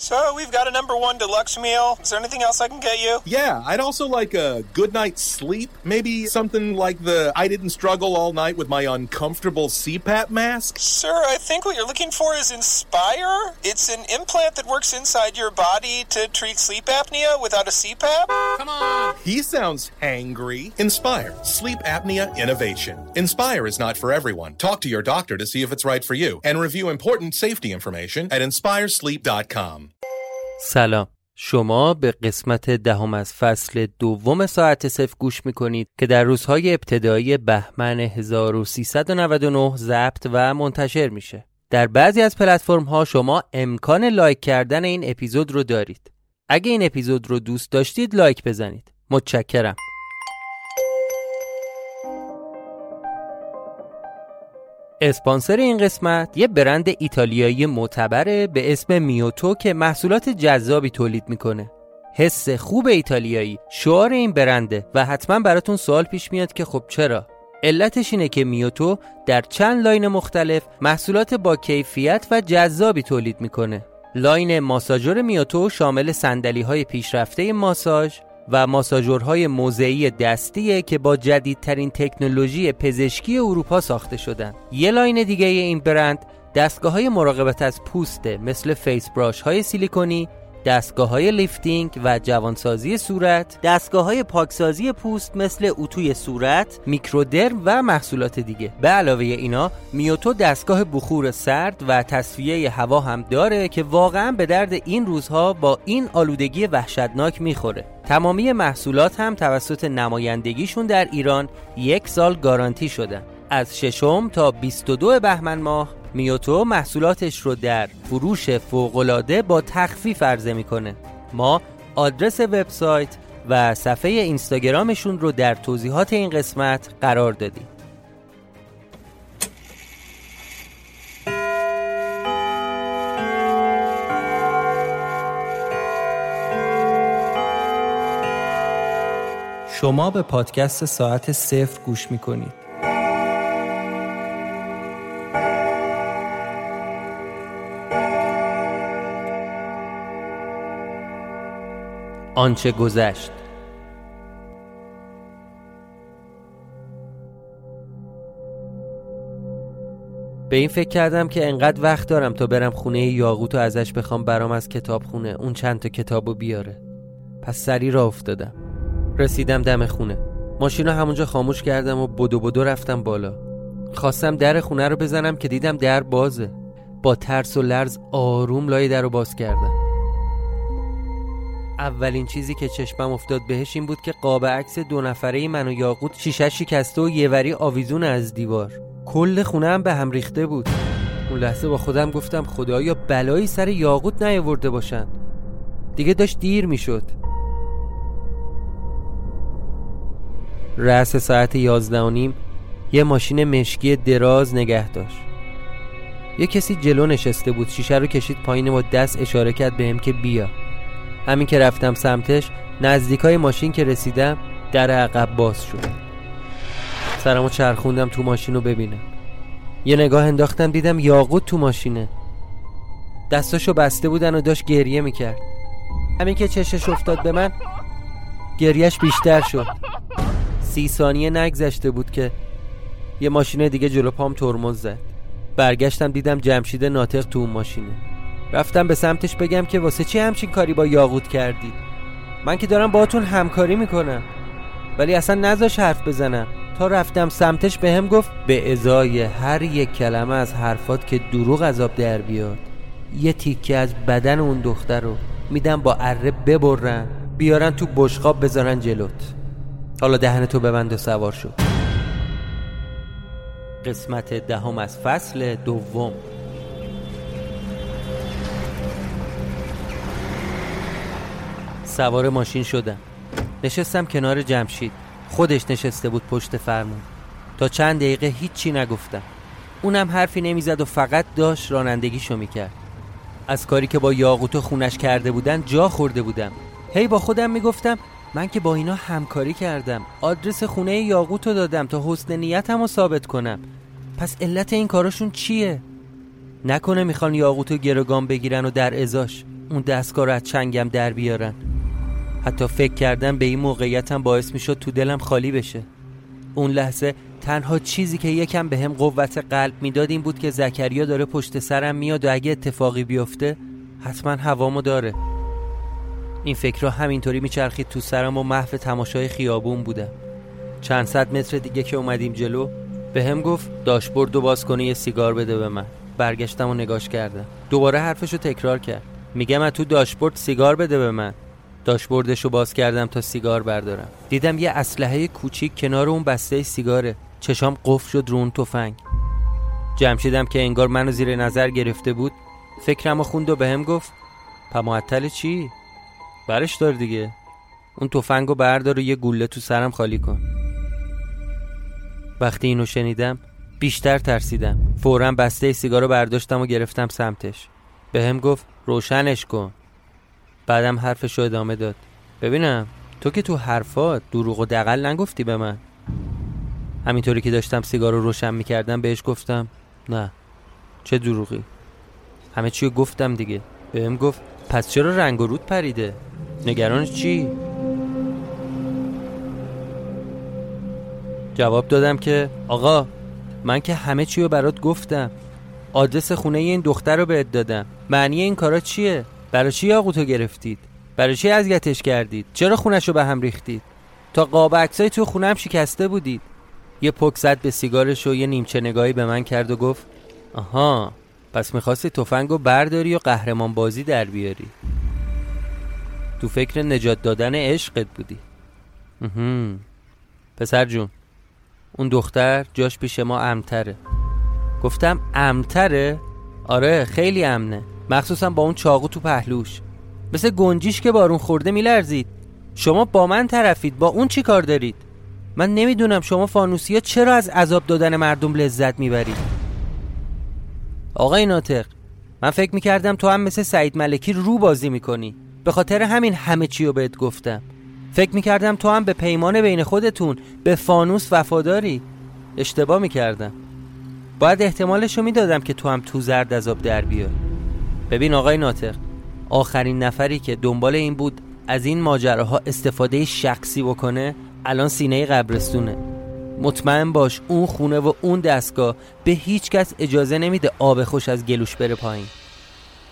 So we've got a number one deluxe meal. Is there anything else I can get you? Yeah, I'd also like a good night's sleep. Maybe something like the I didn't struggle all night with my uncomfortable CPAP mask. Sir, I think what you're looking for is Inspire. It's an implant that works inside your body to treat sleep apnea without a CPAP. Come on. He sounds hangry. Inspire, sleep apnea innovation. Inspire is not for everyone. Talk to your doctor to see if it's right for you and review important safety information at inspiresleep.com. سلام. شما به قسمت دهم از فصل دوم ساعت صفر گوش می‌کنید که در روزهای ابتدایی بهمن 1399 ضبط و منتشر میشه. در بعضی از پلتفرم ها شما امکان لایک کردن این اپیزود رو دارید. اگه این اپیزود رو دوست داشتید لایک بزنید. متشکرم. اسپانسر این قسمت یه برند ایتالیایی معتبره به اسم میوتو که محصولات جذابی تولید می‌کنه. حس خوب ایتالیایی شعار این برنده و حتما براتون سوال پیش میاد که خب چرا؟ علتش اینه که میوتو در چند لاین مختلف محصولات با کیفیت و جذابی تولید می‌کنه. لاین ماساژور میوتو شامل صندلی های پیشرفته ماساژ و ماساژورهای موضعی دستیه که با جدیدترین تکنولوژی پزشکی اروپا ساخته شدن. یه لاین دیگه این برند دستگاه های مراقبت از پوسته مثل face brush های سیلیکونی دستگاه های lifting و جوانسازی صورت دستگاه های پاکسازی پوست مثل اتوی صورت میکرودرم و محصولات دیگه. به علاوه اینا میوتو دستگاه بخور سرد و تصفیه هوا هم داره که واقعا به درد این روزها با این آلودگی وحشتناک می‌خوره. تمامی محصولات هم توسط نمایندگیشون در ایران یک سال گارانتی شدن. از ششم تا 22 بهمن ماه میوتو محصولاتش رو در فروش فوقالعاده با تخفیف عرضه می‌کنه. ما آدرس وبسایت و صفحه اینستاگرامشون رو در توضیحات این قسمت قرار دادیم. شما به پادکست ساعت صفر گوش می‌کنید. آنچه گذشت. به این فکر کردم که انقدر وقت دارم تا برم خونه یاقوت و ازش بخوام برام از کتاب خونه اون چند تا کتابو بیاره. پس سری را افتادم. رسیدم دم خونه. ماشین رو همونجا خاموش کردم و بدو بدو رفتم بالا. خواستم در خونه رو بزنم که دیدم در بازه. با ترس و لرز آروم لای در رو باز کردم. اولین چیزی که چشمم افتاد بهش این بود که قاب عکس دو نفره من و یاقوت شیشه شکسته و یه وری آویزون از دیوار. کل خونه هم به هم ریخته بود. اون لحظه با خودم گفتم خدایا بلایی سر یاقوت نیاورده باشن. دیگه داشت دیر می‌شد. رأس ساعت یازده و نیم یه ماشین مشکی دراز نگه داشت. یه کسی جلو نشسته بود شیشه رو کشید پایین و دست اشاره کرد بهم که بیا. همین که رفتم سمتش نزدیکای ماشین که رسیدم در عقب باز شد. سرمو چرخوندم تو ماشین رو ببینم. یه نگاه انداختم دیدم یاقوت تو ماشینه. دستاشو بسته بودن و داشت گریه می‌کرد. همین که چشش افتاد به من گریهش بیشتر شد. سی ثانیه نگذشته بود که یه ماشین دیگه جلو پام ترمز زد. برگشتم دیدم جمشید ناطق تو اون ماشینه. رفتم به سمتش بگم که واسه چی همچین کاری با یاقوت کردید من که دارم باهاتون همکاری می‌کنم. ولی اصلا نذاش حرف بزنم. تا رفتم سمتش به هم گفت به ازای هر یک کلمه از حرفات که دروغ عذاب در بیاد. یه تیکه از بدن اون دختر رو میدم با اره ببرن بیارن تو بشقاب بذارن جلوت. حالا دهن تو ببند و سوار شد قسمت دهم از فصل دوم. سوار ماشین شدم. نشستم کنار جمشید. خودش نشسته بود پشت فرمون. تا چند دقیقه هیچی نگفتم. اونم حرفی نمی‌زد و فقط داشت رانندگیشو می‌کرد. از کاری که با یاقوت و خونش کرده بودن جا خورده بودم. هی با خودم می‌گفتم من که با اینا همکاری کردم. آدرس خونه یاقوت رو دادم تا حسن نیتم رو ثابت کنم. پس علت این کاراشون چیه؟ نکنه می‌خوان یاقوت رو گروگان بگیرن و در ازاش. اون دستگاه رو از چنگم در بیارن. حتی فکر کردم به این موقعیتم باعث می‌شد تو دلم خالی بشه. اون لحظه تنها چیزی که یکم به هم قوت قلب می‌داد این بود که زکریا داره پشت سرم میاد و اگه اتفاقی بیفته حتما هوامو داره. این فکر را همینطوری میچرخید تو سرم و محو تماشای خیابون بودم. چند صد متر دیگه که اومدیم جلو به هم گفت داشبورد و باز کنه یه سیگار بده به من. برگشتم و نگاش کردم. دوباره حرفشو تکرار کرد. میگم از تو داشبورد سیگار بده به من. داشبوردش رو باز کردم تا سیگار بردارم. دیدم یه اسلحه کوچیک کنار اون بسته سیگاره. چشام قفل شد رو اون تفنگ. جمشیدم که انگار منو زیر نظر گرفته بود. فکرم خوند و به هم گفت پمعطل چی؟ برش دار دیگه. اون تفنگو بردار و یه گوله تو سرم خالی کن. وقتی اینو شنیدم بیشتر ترسیدم. فورا بسته سیگار رو برداشتم و گرفتم سمتش. به گفت روشنش کن. بعدم حرفش رو ادامه داد. ببینم تو که تو حرفات دروغ و دقل نگفتی به من. همینطوری که داشتم سیگار رو روشن می‌کردم بهش گفتم نه چه دروغی؟ همه چی گفتم دیگه. بهم گفت پس چرا رنگ و رود پریده؟ نگران چی؟ جواب دادم که آقا من که همه چی رو برات گفتم. آدرس خونه این دختر رو بهت دادم. معنی این کارا چیه؟ برای چی یاقوتو گرفتید؟ برای چی اذیتش کردید؟ چرا خونش رو به هم ریختید؟ تا قاب عکسای تو خونم شکسته بودید. یه پک زد به سیگارش و یه نیمچه نگاهی به من کرد و گفت آها پس می‌خواستی تفنگ رو برداری و قهرمان بازی در بیاری. تو فکر نجات دادن عشقت بودی. پسر جون اون دختر جاش پیش ما امتره. گفتم امتره؟ آره خیلی امنه. مخصوصا با اون چاقو تو پهلوش. مثل گنجیش که بارون خورده میلرزید. شما با من طرفید با اون چی کار دارید؟ من نمی‌دونم شما فانوسی ها چرا از عذاب دادن مردم لذت می‌برید. آقای ناطق من فکر می‌کردم تو هم مثل سعید ملکی رو بازی می‌کنی. به خاطر همین همه چی رو بهت گفتم. فکر می‌کردم تو هم به پیمان بین خودتون به فانوس وفاداری. اشتباه می‌کردم. باید احتمالش رو می‌دادم که تو هم تو زرد عذاب در بیای. ببین آقای ناطق آخرین نفری که دنبال این بود از این ماجراها استفاده شخصی بکنه الان سینه قبرستونه. مطمئن باش اون خونه و اون دستگاه به هیچ کس اجازه نمیده آب خوش از گلوش بره پایین.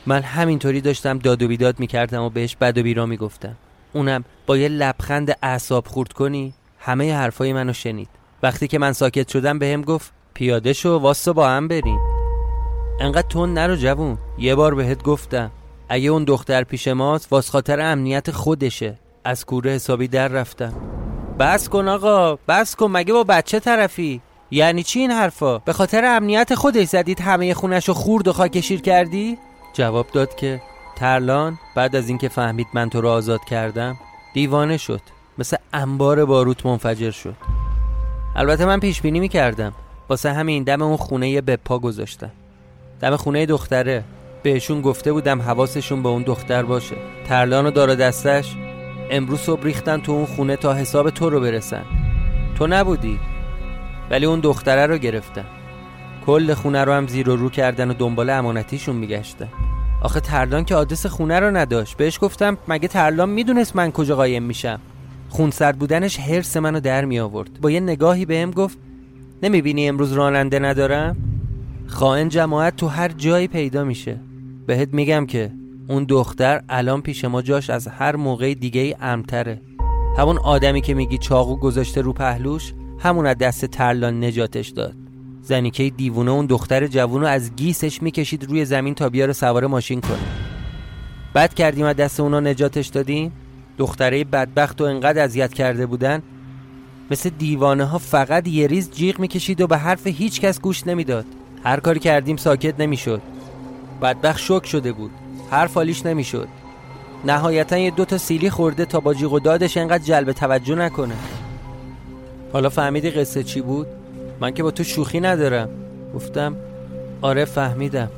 من همینطوری داشتم داد و بیداد می‌کردم و بهش بد و بیرا می‌گفتم. اونم با یه لبخند اعصاب خورد کنی همه حرفای منو شنید. وقتی که من ساکت شدم بهم گفت پیاده شو واسه با هم بریم. انقدر تون نرو جوون. یه بار بهت گفتم اگه اون دختر پیش ماست واس خاطر امنیت خودشه. از کوره حسابی در رفتم. بس کن آقا بس کن مگه با بچه طرفی؟ یعنی چی این حرفا؟ به خاطر امنیت خودش زدید همه خونش رو خورد و خاکشیر کردی؟ جواب داد که ترلان بعد از اینکه فهمید من تو رو آزاد کردم دیوانه شد. مثل انبار باروت منفجر شد. البته من پیش بینی می‌کردم. واسه همین دم اون خونه به پا گذاشتم. دم خونه دختره. بهشون گفته بودم حواسشون به اون دختر باشه. ترلان و دار دستش امروز صبح ریختن تو اون خونه تا حساب تو رو برسن. تو نبودی ولی اون دختره رو گرفتن. کل خونه رو هم زیر و رو کردن و دنبال امانتیشون میگشتن. آخه ترلان که آدرس خونه رو نداشت. بهش گفتم مگه ترلان می‌دونست من کجا قایم میشم؟ خونسرد بودنش حرس منو در می آورد با یه نگاهی بهم گفت نمی‌بینی امروز راننده ندارم؟ خائن جماعت تو هر جایی پیدا میشه. بهت میگم که اون دختر الان پیش ما جاش از هر موقع دیگه ای امتره. همون آدمی که میگی چاقو گذاشته رو پهلوش همون از دست ترلان نجاتش داد. زنیکه دیوونه اون دختر جوون از گیسش می‌کشید روی زمین تا بیاره سوار ماشین کنه. بد کردیم از دست اونا نجاتش دادیم؟ دختره بدبخت و انقدر اذیت کرده بودن. مثل دیوانه ها فقط یه ریز جیغ می‌کشید و به حرف هیچ کس گوش نمی‌داد. هر کاری کردیم ساکت نمی‌شد. بدبخت شک شده بود. حرف حالیش نمی‌شد. نهایتا یه دوتا سیلی خورده تا با جیغ و دادش انقدر جلب توجه نکنه. حالا فهمیدی قصه چی بود؟ من که با تو شوخی ندارم. گفتم آره فهمیدم.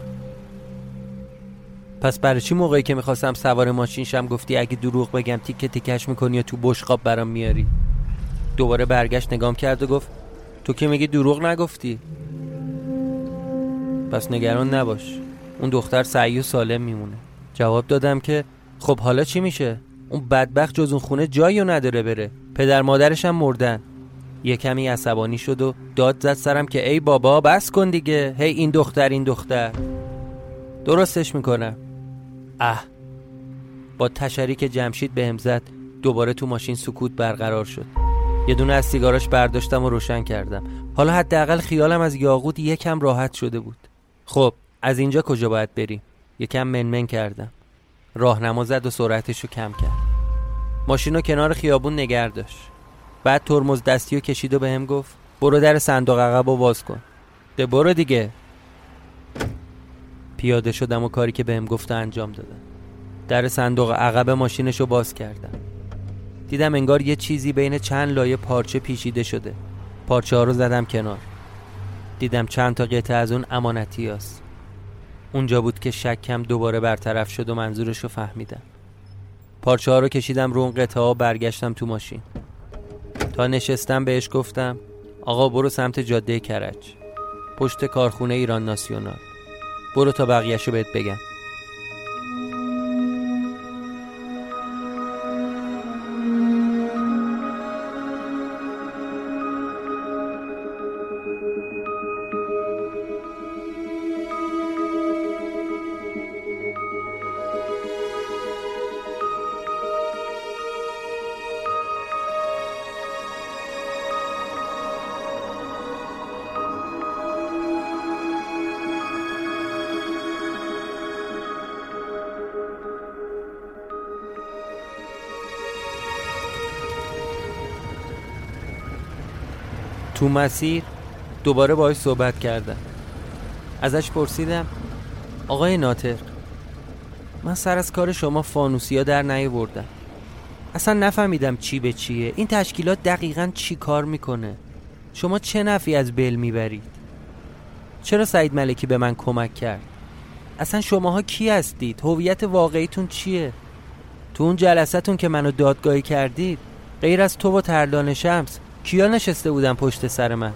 پس برای چی موقعی که می‌خواستم سوار ماشین شم گفتی اگه دروغ بگم تیکه تیکش می‌کنی یا تو بشقاب برام میاری؟ دوباره برگشت نگام کرد و گفت تو که میگی دروغ نگفتی؟ پس نگران نباش. اون دختر سعی و سالم میمونه. جواب دادم که خب حالا چی میشه؟ اون بدبخت جز اون خونه جایی نداره بره. پدر مادرش هم مردن. یه کمی عصبانی شد و داد زد سرم که ای بابا بس کن دیگه. هی این دختر این دختر. درستش می‌کنم. اه. با تشری که جمشید بهم زد. دوباره تو ماشین سکوت برقرار شد. یه دونه از سیگاراش برداشتم و روشن کردم. حالا حداقل خیالم از یاقوت یکم راحت شده بود. خب از اینجا کجا باید بریم یکم منمن کردم. راهنما زد و سرعتش رو کم کرد. ماشین رو کنار خیابون نگر داشت. بعد ترمز دستی و کشید و بهم گفت برو در صندوق عقب و باز کن. ده برو دیگه. پیاده شدم و کاری که بهم گفته انجام دادم. در صندوق عقب ماشینش رو باز کردم. دیدم انگار یه چیزی بین چند لایه پارچه پیچیده شده. پارچه ها رو زدم کنار. دیدم چند تا قطعه از اون امانتی هست. اونجا بود که شکم دوباره برطرف شد و منظورش رو فهمیدم. پارچه ها رو کشیدم رو اون قطعه ها برگشتم تو ماشین. تا نشستم بهش گفتم آقا برو سمت جاده کرج. پشت کارخونه ایران ناسیونال. برو تا بقیهشو بهت بگم. مسیر دوباره باهاش صحبت کردم. ازش پرسیدم آقای ناطق من سر از کار شما فانوسیا در نیاوردم. اصلا نفهمیدم چی به چیه. این تشکیلات دقیقا چی کار می‌کنه؟ شما چه نفی از بل می‌برید؟ چرا سعید ملکی به من کمک کرد؟ اصلا شماها کی هستید؟ هویت واقعیتون چیه؟ تو اون جلسهتون که منو دادگاهی کردید غیر از تو و ترلان شمس کیا نشسته بودن پشت سر من؟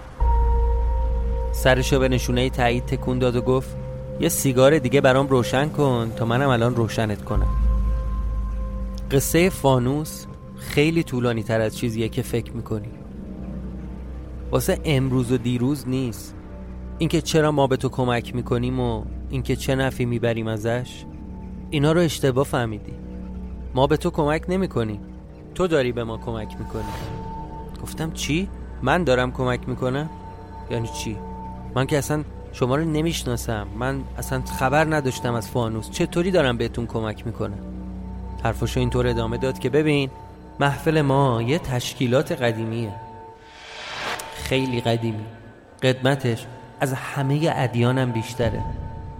سرشو به نشونه تایید تکون داد و گفت یه سیگار دیگه برام روشن کن تا منم الان روشنت کنم. قصه فانوس خیلی طولانی تر از چیزیه که فکر می‌کنی. واسه امروز و دیروز نیست. اینکه چرا ما به تو کمک می‌کنیم و اینکه چه نفی می‌بریم ازش اینا رو اشتباه فهمیدی. ما به تو کمک نمی‌کنیم. تو داری به ما کمک می‌کنی. گفتم چی؟ من دارم کمک می‌کنم؟ یعنی چی؟ من که اصلا شما رو نمی‌شناسم. من اصلا خبر نداشتم از فانوس. چطوری دارم بهتون کمک می‌کنم؟ حرفشو اینطور ادامه داد که ببین محفل ما یه تشکیلات قدیمیه. خیلی قدیمی. قدمتش از همه ادیانم بیشتره.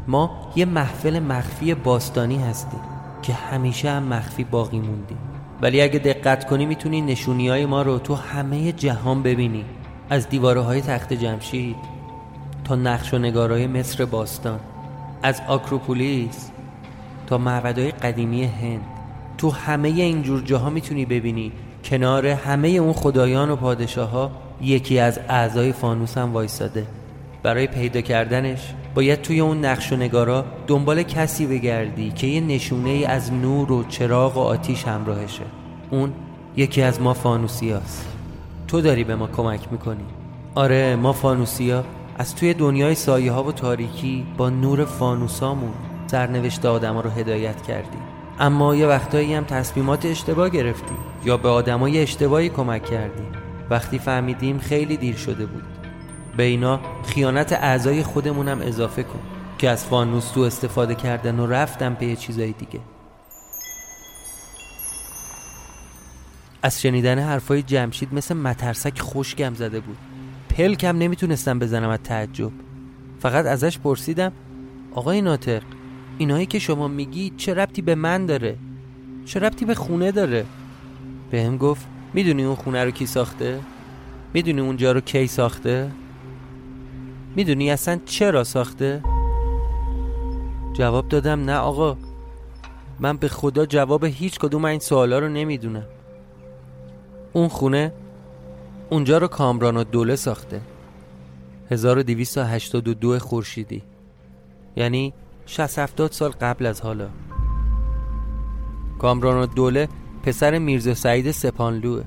ما یه محفل مخفی باستانی هستیم که همیشه هم مخفی باقی موندیم. ولی اگه دقت کنی می‌تونی نشونی های ما رو تو همه جهان ببینی. از دیواره های تخت جمشید تا نقش و نگارای مصر باستان. از آکروپولیس تا معبدهای قدیمی هند. تو همه اینجور جاها می‌تونی ببینی. کنار همه اون خدایان و پادشاه ها یکی از اعضای فانوس هم وایستاده برای پیدا کردنش باید توی اون نقش و نگارا دنبال کسی بگردی که یه نشونه ای از نور و چراغ و آتیش همراهشه. اون یکی از ما فانوسیاست. تو داری به ما کمک می‌کنی. آره ما فانوسیا از توی دنیای سایه ها و تاریکی با نور فانوسامون سرنوشت آدما رو هدایت کردیم اما یه وقتایی هم تصمیمات اشتباه گرفتیم یا به آدمای اشتباهی کمک کردیم وقتی فهمیدیم خیلی دیر شده بود. به اینا خیانت اعضای خودمونم اضافه کن که از فانوس تو استفاده کردن و رفتم به یه چیزای دیگه. از شنیدن حرفای جمشید مثل مترسک خوشگم زده بود. پلکم نمی‌تونستم بزنم از تعجب. فقط ازش پرسیدم آقای ناطق اینایی که شما میگی چه ربطی به من داره؟ چه ربطی به خونه داره؟ بهم گفت می‌دونی اون خونه رو کی ساخته؟ می‌دونی اونجا رو کی ساخته؟ می‌دونی اصلا چرا ساخته؟ جواب دادم نه آقا. من به خدا جواب هیچ کدوم این سوالا رو نمی‌دونم. اون خونه اونجا رو کامران و دوله ساخته 1282 خورشیدی. یعنی 60 70 سال قبل از حالا. کامران و دوله پسر میرزا سعید سپانلوه.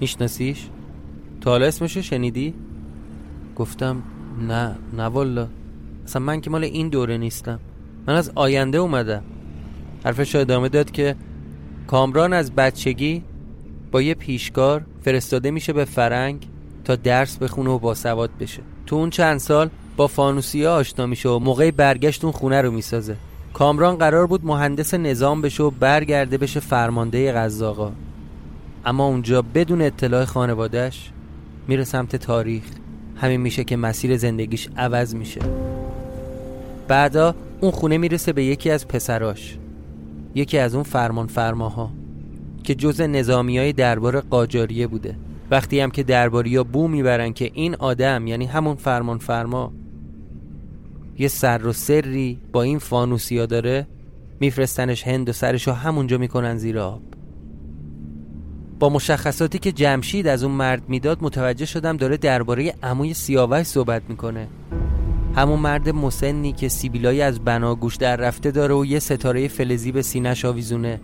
میشناسیش؟ تا حالا اسمشو شنیدی؟ گفتم نه نه والا. اصلا من که مال این دوره نیستم. من از آینده اومدم. حرفش ادامه داد که کامران از بچگی با یه پیشکار فرستاده میشه به فرنگ تا درس بخونه و باسواد بشه. تو اون چند سال با فانوسی آشنا میشه و موقع برگشت اون خونه رو می‌سازه. کامران قرار بود مهندس نظام بشه و برگرده بشه فرمانده غذاقا اما اونجا بدون اطلاع خانوادهش میره سمت تاریخ. همین میشه که مسیر زندگیش عوض میشه. بعدا اون خونه می‌رسه به یکی از پسراش. یکی از اون فرمان فرماها که جز نظامی های دربار قاجاریه بوده. وقتی هم که درباری ها بو می‌برن که این آدم یعنی همون فرمان فرما یه سر و سری با این فانوسیا داره میفرستنش هند و سرشو همونجا می‌کنن زیر آب. با مشخصاتی که جمشید از اون مرد می‌داد متوجه شدم داره درباره عموی سیاوش صحبت می‌کنه. همون مرد مسنی که سیبیلای از بناگوش در رفته داره و یه ستاره فلزی به سینش آویزونه.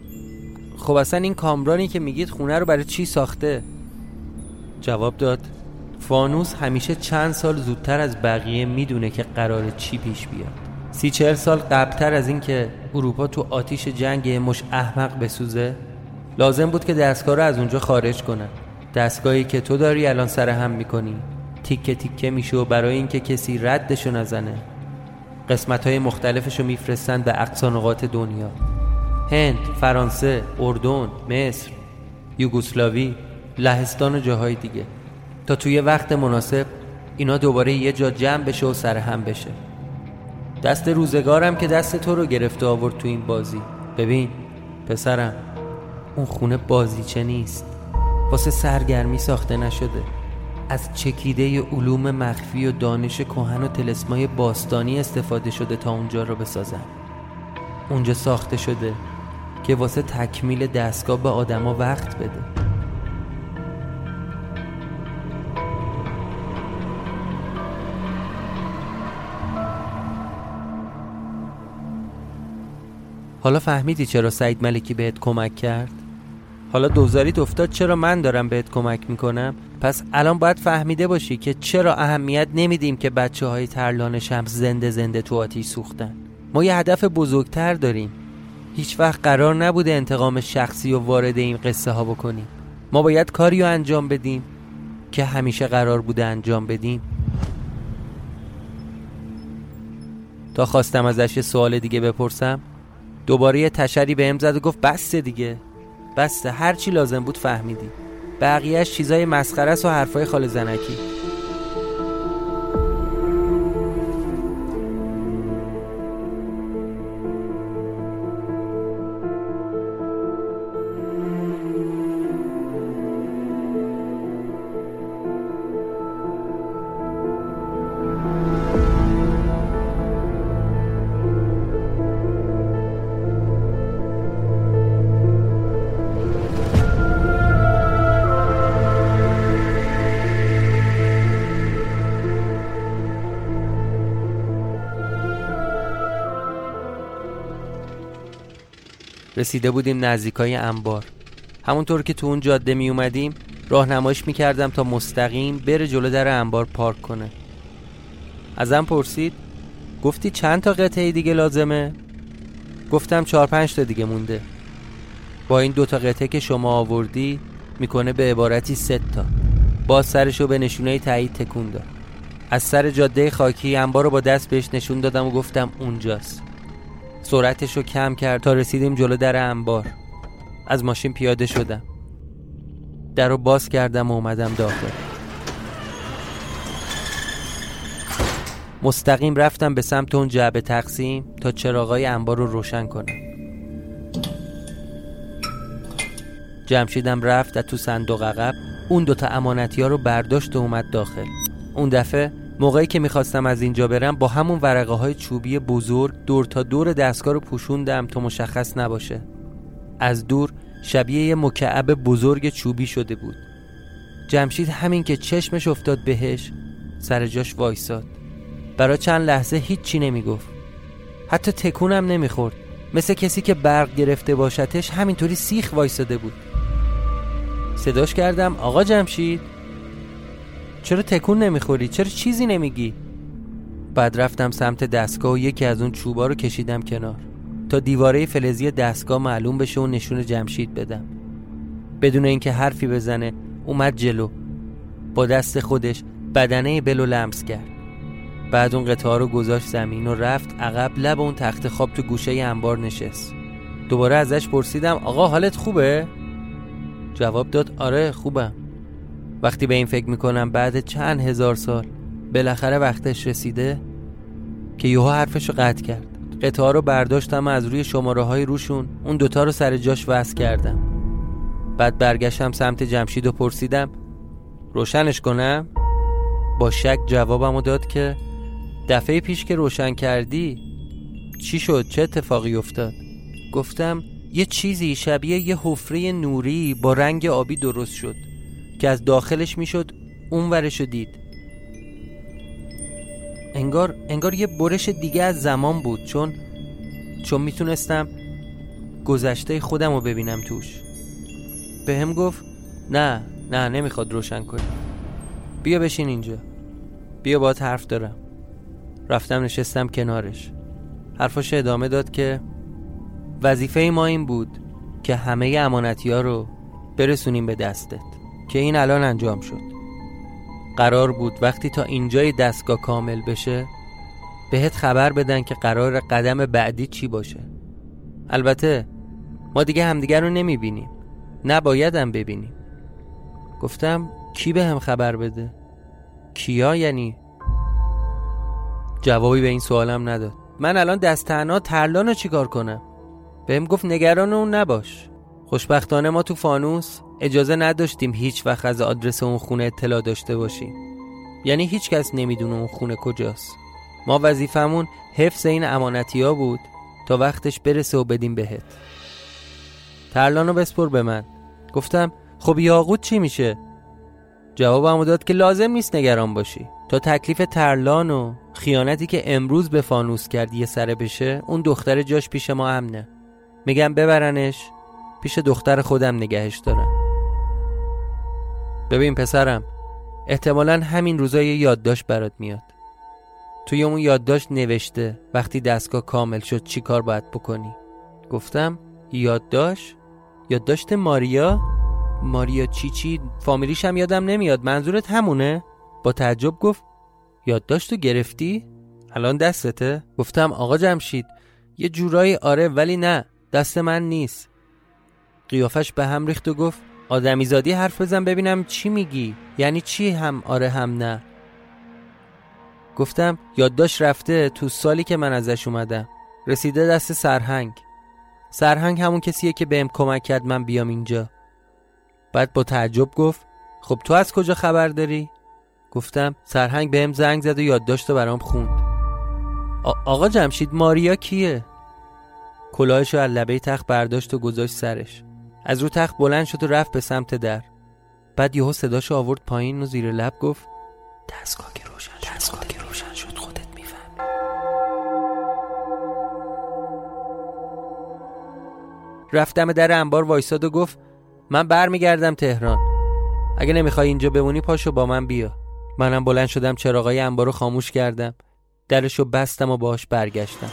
خب اصلا این کامرانی که میگید خونه رو برای چی ساخته؟ جواب داد فانوس همیشه چند سال زودتر از بقیه می‌دونه که قرار چی پیش بیاد. سی چهل سال قبلتر از این که اروپا تو آتیش جنگ مش احمق بسوزه لازم بود که دستگاه رو از اونجا خارج کنن. دستگاهی که تو داری الان سر هم می‌کنی. تیکه تیکه میشه و برای اینکه کسی ردشو نزنه. قسمت های مختلفشو میفرستن به اقصا نقاط دنیا. هند، فرانسه، اردن، مصر، یوگسلاوی، لهستان و جاهای دیگه. تا توی وقت مناسب اینا دوباره یه جا جمع بشه و سر هم بشه. دست روزگارم که دست تو رو گرفته آورد تو این بازی. ببین پسرم. اون خونه بازیچه نیست. واسه سرگرمی ساخته نشده. از چکیده علوم مخفی و دانش کهن و تلسمای باستانی استفاده شده تا اونجا رو بسازن. اونجا ساخته شده که واسه تکمیل دستگاه به آدما وقت بده. حالا فهمیدی چرا سعید ملکی بهت کمک کرد؟ حالا دوزاریت افتاد چرا من دارم بهت کمک می‌کنم؟ پس الان باید فهمیده باشی که چرا اهمیت نمیدیم که بچه های ترلان شمس زنده زنده تو آتیش سوختن. ما یه هدف بزرگتر داریم. هیچ وقت قرار نبوده انتقام شخصی و وارد این قصه ها بکنیم. ما باید کاری رو انجام بدیم که همیشه قرار بوده انجام بدیم. تا خواستم ازش یه سوال دیگه بپرسم دوباره یه تشری به زد و گفت بسته دیگه. بسته هر چی لازم بود فهمیدی. بقیهش چیزای مسخره و حرفای خال زنکی. رسیده بودیم نزدیکای انبار. همونطور که تو اون جاده می اومدیم راهنمایش می‌کردم تا مستقیم بره جلو در انبار پارک کنه. ازم پرسید گفتی چند تا قطعه دیگه لازمه؟ گفتم چهار پنج تا دیگه مونده. با این دوتا قطعه که شما آوردی می‌کنه به عبارتی ست تا. باز سرشو به نشونه تایید تکون داد. از سر جاده خاکی انبار رو با دست بهش نشون دادم و گفتم اونجاست. سرعتش رو کم کرد تا رسیدیم جلو در انبار. از ماشین پیاده شدم. در رو باز کردم و اومدم داخل. مستقیم رفتم به سمت اون جعبه تقسیم تا چراغای انبار رو روشن کنم. جمشیدم رفت و تو صندوق عقب اون دوتا امانتی ها رو برداشت و اومد داخل. اون دفعه موقعی که می‌خواستم از اینجا برم با همون ورقه های چوبی بزرگ دور تا دور دستگاه رو پوشوندم تا مشخص نباشه. از دور شبیه یه مکعب بزرگ چوبی شده بود. جمشید همین که چشمش افتاد بهش سر جاش وایساد. برا چند لحظه هیچی نمی‌گفت. حتی تکونم نمی‌خورد. مثل کسی که برق گرفته باشتش همینطوری سیخ وایساده بود. صداش کردم آقا جمشید؟ چرا تکون نمی‌خوری؟ چرا چیزی نمیگی؟ بعد رفتم سمت دستگاه و یکی از اون چوبا رو کشیدم کنار تا دیواره فلزی دستگاه معلوم بشه و نشون جمشید بدم بدون اینکه حرفی بزنه اومد جلو با دست خودش بدنه بلو لمس کرد بعد اون قطعه رو گذاشت زمین و رفت عقب لب اون تخت خواب تو گوشه انبار نشست دوباره ازش پرسیدم آقا حالت خوبه؟ جواب داد آره خوبم وقتی به این فکر می‌کنم بعد چند هزار سال بالاخره وقتش رسیده که یهو حرفش رو قطع کرد. قطعه رو برداشتم از روی شماره های روشون اون دوتا رو سر جاش وصل کردم. بعد برگشتم سمت جمشید و پرسیدم روشنش کنم؟ با شک جوابمو داد که دفعه پیش که روشن کردی چی شد؟ چه اتفاقی افتاد؟ گفتم یه چیزی شبیه یه حفره نوری با رنگ آبی درست شد. که از داخلش می‌شد اون ورشو دید. انگار انگار یه برش دیگه از زمان بود چون چون می‌تونستم گذشته خودم رو ببینم توش. به هم گفت نه نه نمی‌خواد روشن کنی. بیا بشین اینجا. بیا باید حرف دارم. رفتم نشستم کنارش. حرفاش ادامه داد که وظیفه ما این بود که همه امانتی ها رو برسونیم به دستت. که این الان انجام شد. قرار بود وقتی تا اینجای دستگاه کامل بشه بهت خبر بدن که قرار قدم بعدی چی باشه. البته ما دیگه همدیگر رو نمی‌بینیم. نبایدم ببینیم. گفتم کی به هم خبر بده؟ کیا یعنی؟ جوابی به این سوالم نداد. من الان دست تنها ترلان رو چیکار کنم؟ بهم گفت نگران اون نباش. خوشبختانه ما تو فانوس اجازه نداشتیم هیچ وقت از آدرس اون خونه اطلاع داشته باشیم. یعنی هیچ کس نمی‌دونه اون خونه کجاست. ما وظیفمون حفظ این امانتی ها بود تا وقتش برسه و بدیم بهت. ترلانو بسپر به من. گفتم خب یاقوت چی میشه؟ جوابمو داد که لازم نیست نگران باشی. تا تکلیف ترلان و خیانتی که امروز به فانوس کرد یه سره بشه اون دختر جاش پیش ما امنه. میگم ببرنش پیش دختر خودم نگهش دارم. ببین پسرم احتمالا همین روزای یادداشت برات میاد. توی اون یادداشت نوشته وقتی دستگاه کامل شد چی کار باید بکنی؟ گفتم یادداشت؟ یادداشت ماریا؟ ماریا چی چی؟ فامیلیش هم یادم نمیاد. منظورت همونه؟ با تعجب گفت یادداشت تو گرفتی؟ الان دستته؟ گفتم آقا جمشید یه جورایی آره ولی نه دست من نیست. قیافش به هم ریخت و گفت آدمیزادی حرف بزن ببینم چی میگی. یعنی چی هم؟ آره هم نه. گفتم یادداشت رفته تو سالی که من ازش اومدم. رسیده دست سرهنگ. سرهنگ همون کسیه که بهم کمک کرد من بیام اینجا. بعد با تعجب گفت خب تو از کجا خبر داری؟ گفتم سرهنگ بهم زنگ زد و یادداشت برام خوند. آقا جمشید ماریا کیه؟ کلاهش رو از لبه تخت برداشت و گذاشت سرش. از رو تخت بلند شد و رفت به سمت در. بعد یهو صداشو آورد پایین و زیر لب گفت دستگاه که روشن شد. دستگاه که روشن شد خودت می‌فهمی. رفتم در انبار وایساد و گفت من برمیگردم تهران. اگه نمی‌خوای اینجا بمونی پاشو با من بیا. منم بلند شدم چراغای انبار رو خاموش کردم. درشو بستم و باش برگشتم.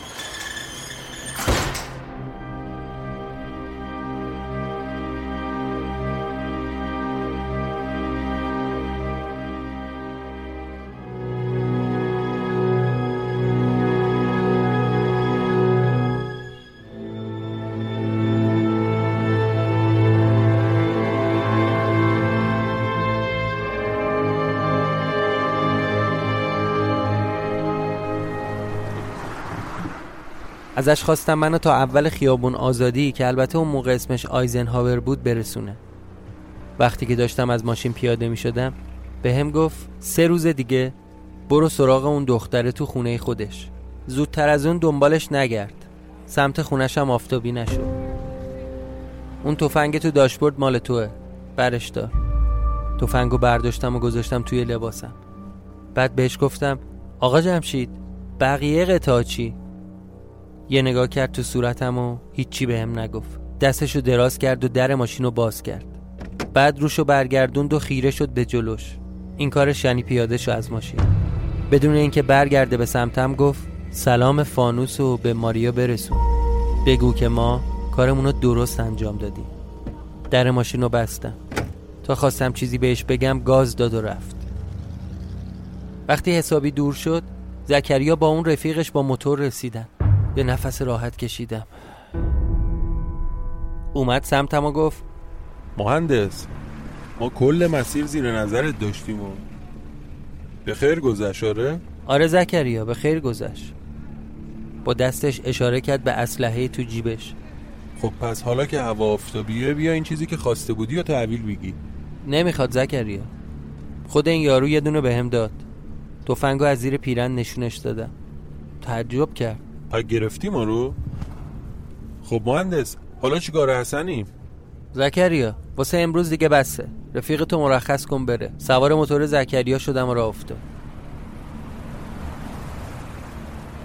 ازش خواستم منو تا اول خیابون آزادی که البته اون موقع اسمش آیزنهاور بود برسونه. وقتی که داشتم از ماشین پیاده می شدم به هم گفت سه روز دیگه برو سراغ اون دختره تو خونه خودش. زودتر از اون دنبالش نگرد. سمت خونش هم آفتابی نشو اون تفنگ تو داشبورد مال توه برش دار. تفنگو برداشتم و گذاشتم توی لباسم. بعد بهش گفتم آقا جمشید بقیه قطعه چی؟ یه نگاه کرد تو صورتم و هیچی بهم نگفت. دستشو دراز کرد و در ماشین رو باز کرد. بعد روشو برگردوند و خیره شد به جلوش. این کارش یعنی پیاده شو از ماشین. بدون اینکه برگرده به سمتم گفت سلام فانوس و به ماریا برسون. بگو که ما کارمون رو درست انجام دادیم. در ماشین رو بستم. تا خواستم چیزی بهش بگم گاز داد و رفت. وقتی حسابی دور شد زکریا با اون رفیقش با موتور رسیدن. یه نفس راحت کشیدم. اومد سمتم و گفت مهندس ما کل مسیر زیر نظرت داشتیم و به خیر گذشت آره؟ آره زکریا به خیر گذشت. با دستش اشاره کرد به اسلحه تو جیبش. خب پس حالا که هوا آفتابیه بیا این چیزی که خواسته بودی یا تحویل بگی. نمی‌خواد زکریا. خود این یارو یه دونه بهم داد. تفنگو از زیر پیرن نشونش دادم. تعجب کرد. ها گرفتی ما رو خب مهندس حالا چیکار حسنیم زکریا واسه امروز دیگه بسه. رفیق تو مرخص کن بره. سوار موتور زکریا شدم و راه افتاد.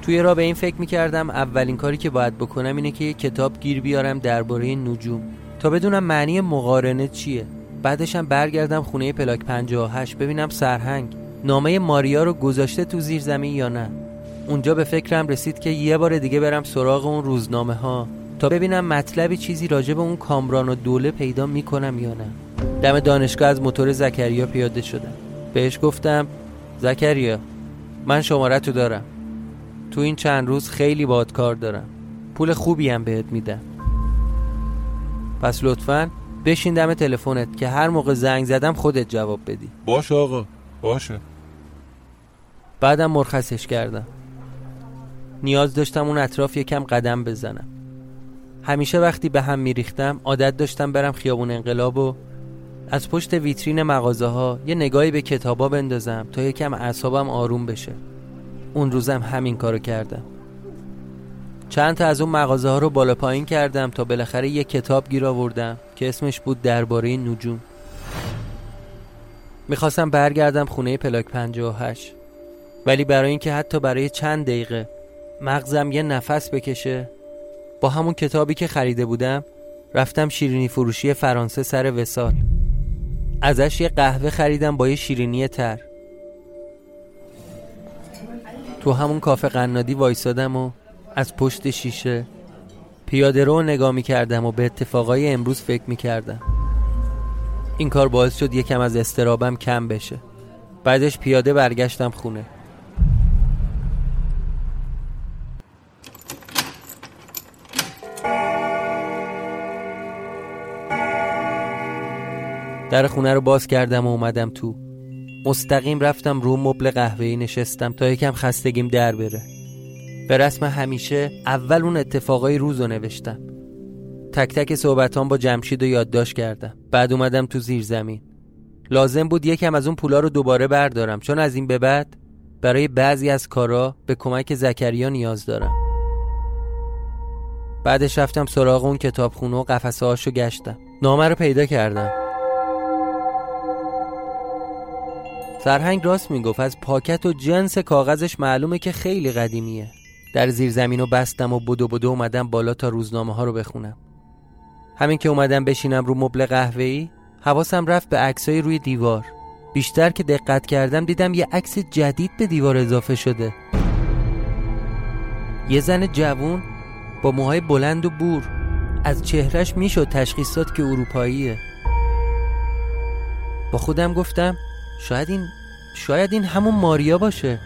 توی راه به این فکر می‌کردم اولین کاری که باید بکنم اینه که یه کتاب گیر بیارم درباره نجوم. تا بدونم معنی مقارنه چیه. بعدشم برگردم خونه پلاک 58 ببینم سرهنگ نامه ماریا رو گذاشته تو زیر زمین یا نه. اونجا به فکرم رسید که یه بار دیگه برم سراغ اون روزنامه ها تا ببینم مطلبی چیزی راجع به اون کامران و دوله پیدا می‌کنم یا نه. دم دانشگاه از موتور زکریا پیاده شدم. بهش گفتم زکریا من شماره تو دارم. تو این چند روز خیلی باد کار دارم. پول خوبی هم بهت میدم. پس لطفا بشین دم تلفنت که هر موقع زنگ زدم خودت جواب بدی. باشه آقا باشه. بعدم مرخصش کردم. نیاز داشتم اون اطراف یکم قدم بزنم. همیشه وقتی به هم میریختم عادت داشتم برم خیابون انقلاب و از پشت ویترین مغازه ها یه نگاهی به کتابا بندازم تا یکم اعصابم آروم بشه. اون روزم همین کارو کردم. چند تا از اون مغازه ها رو بالا پایین کردم تا بالاخره یه کتاب گیر آوردم که اسمش بود درباره نجوم. می‌خواستم برگردم خونه پلاک 58 ولی برای اینکه حتی برای چند دقیقه مغزم یه نفس بکشه. با همون کتابی که خریده بودم رفتم شیرینی فروشی فرانسه سر وسال. ازش یه قهوه خریدم با یه شیرینی تر. تو همون کافه قنادی وایسادم و از پشت شیشه پیاده رو نگاه می کردم و به اتفاقای امروز فکر می کردم این کار باعث شد یکم از استرابم کم بشه. بعدش پیاده برگشتم خونه. در خونه رو باز کردم و اومدم تو. مستقیم رفتم رو مبل قهوه‌ای نشستم تا یکم خستگیم در بره. به رسم همیشه اول اون اتفاقای روز رو نوشتم. تک تک صحبتان با جمشید یادداشت کردم. بعد اومدم تو زیر زمین. لازم بود یکم از اون پولا رو دوباره بردارم. چون از این به بعد برای بعضی از کارا به کمک زکریا نیاز دارم. بعدش رفتم سراغ اون کتابخونه و قفسه هاشو گشتم. نامه رو پیدا کردم. سرهنگ راست می‌گفت از پاکت و جنس کاغذش معلومه که خیلی قدیمیه. در زیر زمین و بستم و بدو بدو اومدم بالا تا روزنامه ها رو بخونم. همین که اومدم بشینم رو مبل قهوه‌ای حواسم رفت به عکسای روی دیوار. بیشتر که دقت کردم دیدم یه عکس جدید به دیوار اضافه شده. یه زن جوون با موهای بلند و بور. از چهرش می‌شد تشخیص داد که اروپاییه. با خودم گفتم شاید این شاید این همون ماریا باشه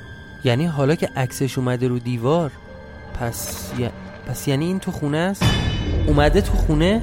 یعنی حالا که عکسش اومده رو دیوار پس. پس یعنی این تو خونه است اومده تو خونه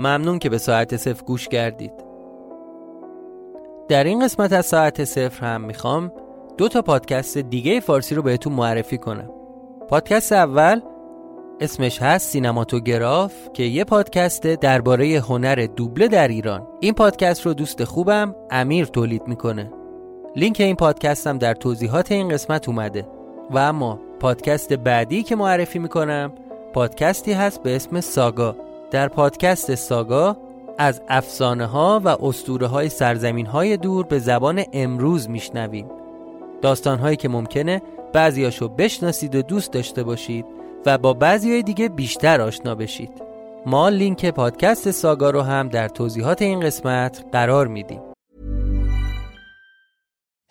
ممنون که به ساعت صفر گوش کردید. در این قسمت از ساعت صفر هم می‌خوام دو تا پادکست دیگه فارسی رو بهتون معرفی کنم. پادکست اول اسمش هست سینماتوگراف که یه پادکست درباره هنر دوبله در ایران. این پادکست رو دوست خوبم امیر تولید می‌کنه. لینک این پادکست هم در توضیحات این قسمت اومده. و اما پادکست بعدی که معرفی می‌کنم پادکستی هست به اسم ساگا. در پادکست ساگا از افسانه ها و اسطوره های سرزمین های دور به زبان امروز میشنویم داستان هایی که ممکنه بعضیاشو بشناسید و دوست داشته باشید و با بعضی های دیگه بیشتر آشنا بشید ما لینک پادکست ساگا رو هم در توضیحات این قسمت قرار میدیم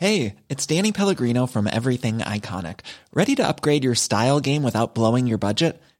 Hey, it's Danny Pellegrino from Everything Iconic. Ready to upgrade your style game without blowing your budget?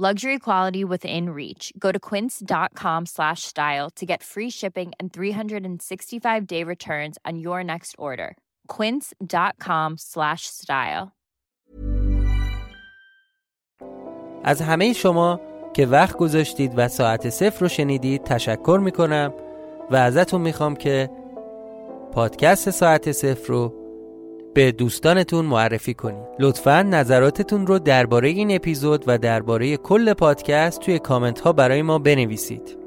Luxury quality within reach. Go to quince.com slash style to get free shipping and 365 day returns on your next order. Quince.com slash style. از همه شما که وقت گذاشتید و ساعت صفر رو شنیدید تشکر می‌کنم و ازتون می‌خوام که پادکست ساعت صفر رو به دوستانتون معرفی کنید. لطفا نظراتتون رو درباره این اپیزود و درباره کل پادکست توی کامنت ها برای ما بنویسید.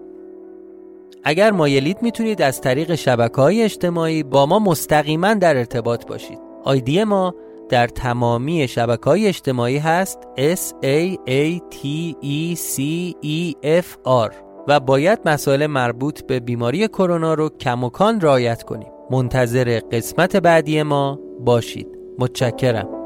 اگر مایلید می‌تونید از طریق شبکه های اجتماعی با ما مستقیما در ارتباط باشید. آیدی ما در تمامی شبکه های اجتماعی هست. S A A T E C E F R. و باید مسائل مربوط به بیماری کرونا رو کموکان رعایت کنیم. منتظر قسمت بعدی ما باشید. متشکرم.